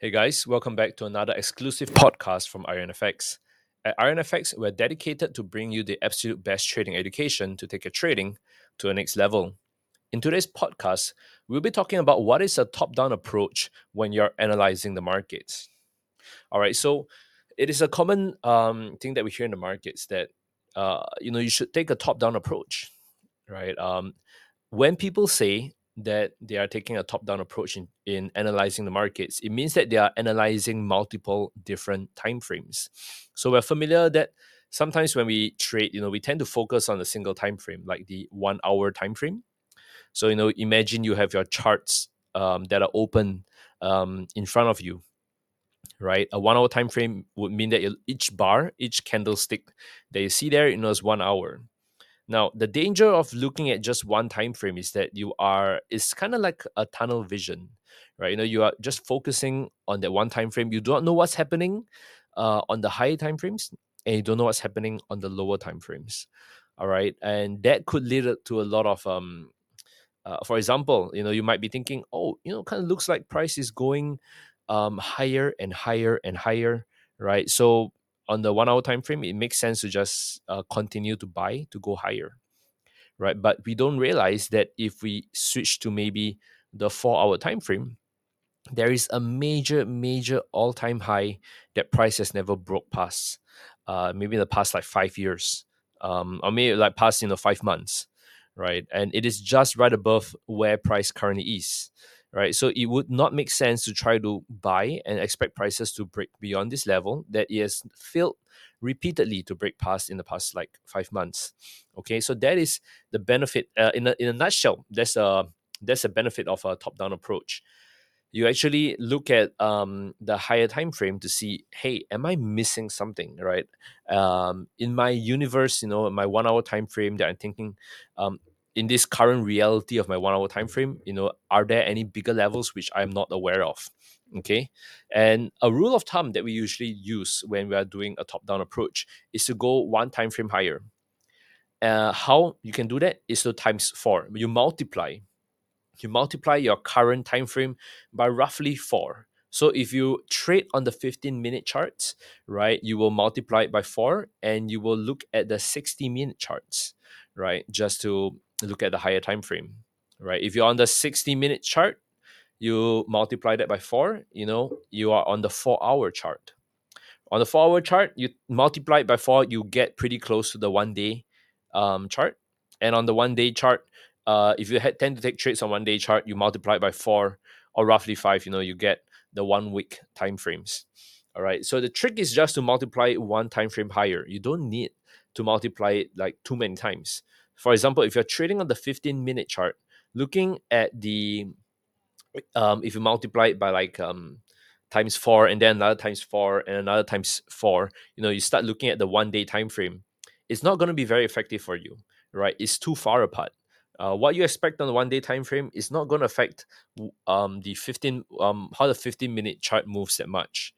Hey guys, welcome back to another exclusive podcast from IronFX. At IronFX, we're dedicated to bring you the absolute best trading education to take your trading to the next level. In today's podcast, we'll be talking about what is a top down approach when you're analyzing the markets. All right, so it is a common um, thing that we hear in the markets that uh, you know you should take a top down approach, right? Um, when people say that they are taking a top down approach in, in analyzing the markets, it means that they are analyzing multiple different time frames. So we're familiar that sometimes when we trade, you know, we tend to focus on a single time frame, like the one hour time frame. So, you know, imagine you have your charts um, that are open um, in front of you right? A one hour time frame would mean that each bar, each candlestick that you see there, you know, is one hour. Now, the danger of looking at just one time frame is that you are it's kind of like a tunnel vision, right? You know, you are just focusing on that one time frame. You don't know what's happening uh, on the higher time frames, and you don't know what's happening on the lower time frames. All right, and that could lead to a lot of um, uh, for example, you know, you might be thinking, oh, you know, kind of looks like price is going um, higher and higher and higher, right? So on the one hour time frame, it makes sense to just uh, continue to buy to go higher, right? But we don't realize that if we switch to maybe the four hour time frame, there is a major, major all time high that price has never broke past. Uh, maybe in the past like five years, um, or maybe like past you know five months, right? And it is just right above where price currently is right? So it would not make sense to try to buy and expect prices to break beyond this level that it has failed repeatedly to break past in the past like five months. Okay, so that is the benefit. Uh, in a in a nutshell, that's a that's a benefit of a top down approach. You actually look at um, the higher time frame to see, hey, am I missing something, right? Um, in my universe, you know, my one hour time frame that I'm thinking, um, in this current reality of my one hour time frame you know are there any bigger levels which i'm not aware of? Okay? And a rule of thumb that we usually use when we are doing a top down approach is to go one time frame higher. Uh, how you can do that is to times four. You multiply. You multiply your current time frame by roughly four. So if you trade on the 15 minute charts right you will multiply it by four and you will look at the 60 minute charts right just to look at the higher time frame, right? If you're on the 60 minute chart, you multiply that by four, you know, you are on the four hour chart. On the four hour chart, you multiply it by four, you get pretty close to the one day um, chart. And on the one day chart, uh, if you had, tend to take trades on one day chart, you multiply it by four or roughly five, you know, you get the one week time frames. All right. So the trick is just to multiply one time frame higher. You don't need to multiply it like too many times. For example, if you're trading on the 15 minute chart, looking at the um, if you multiply it by like um, times four and then another times four and another times four, you know, you start looking at the one day time frame. It's not going to be very effective for you, right? It's too far apart. Uh, what you expect on the one day time frame is not going to affect um, the 15 um, how the 15 minute chart moves that much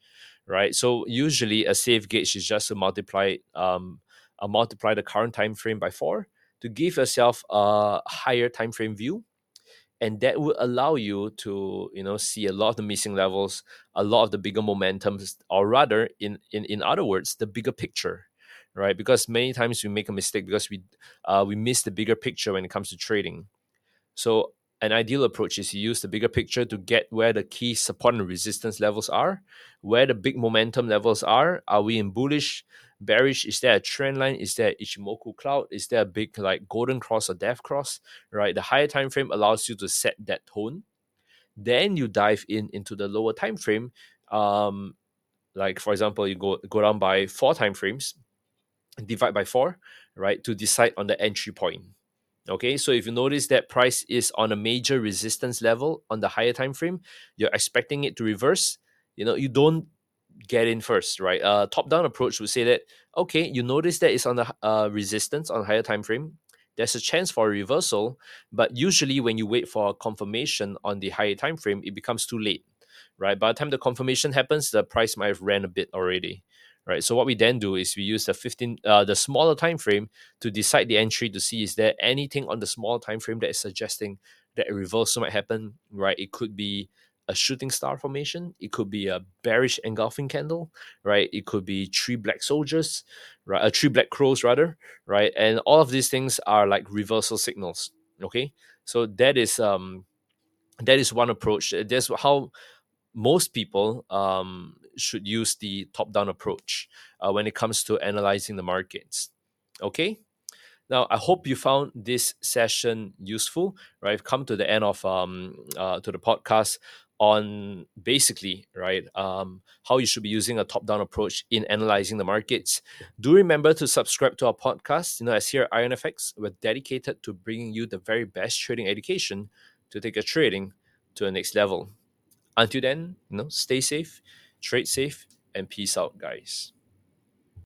right so usually a safe gauge is just to multiply um, uh, multiply the current time frame by four to give yourself a higher time frame view and that will allow you to you know see a lot of the missing levels a lot of the bigger momentums or rather in in, in other words the bigger picture right? Because many times we make a mistake because we uh, we miss the bigger picture when it comes to trading. So an ideal approach is to use the bigger picture to get where the key support and resistance levels are. Where the big momentum levels are are we in bullish bearish? Is there a trend line? Is there Ichimoku cloud? Is there a big like golden cross or death cross? Right. The higher time frame allows you to set that tone. Then you dive in into the lower time frame. Um, like for example, you go go down by four time frames, divide by four, right, to decide on the entry point. Okay, so if you notice that price is on a major resistance level on the higher time frame, you're expecting it to reverse. You know, you don't get in first, right? Uh, top down approach would say that okay, you notice that it's on the uh, resistance on higher time frame. There's a chance for a reversal, but usually when you wait for a confirmation on the higher time frame, it becomes too late, right? By the time the confirmation happens, the price might have ran a bit already, right? So what we then do is we use the 15, uh, the smaller time frame to decide the entry to see is there anything on the small time frame that is suggesting that a reversal might happen, right? It could be a shooting star formation. It could be a bearish engulfing candle, right? It could be three black soldiers, right? Uh, three black crows rather, right? And all of these things are like reversal signals. Okay, so that is um that is one approach. That's how most people um should use the top-down approach uh, when it comes to analyzing the markets. Okay. Now, I hope you found this session useful. Right, I've come to the end of um uh, to the podcast on basically right um, how you should be using a top-down approach in analyzing the markets. Do remember to subscribe to our podcast. You know, as here at IronFX, we're dedicated to bringing you the very best trading education to take your trading to the next level. Until then, you know, stay safe, trade safe, and peace out, guys.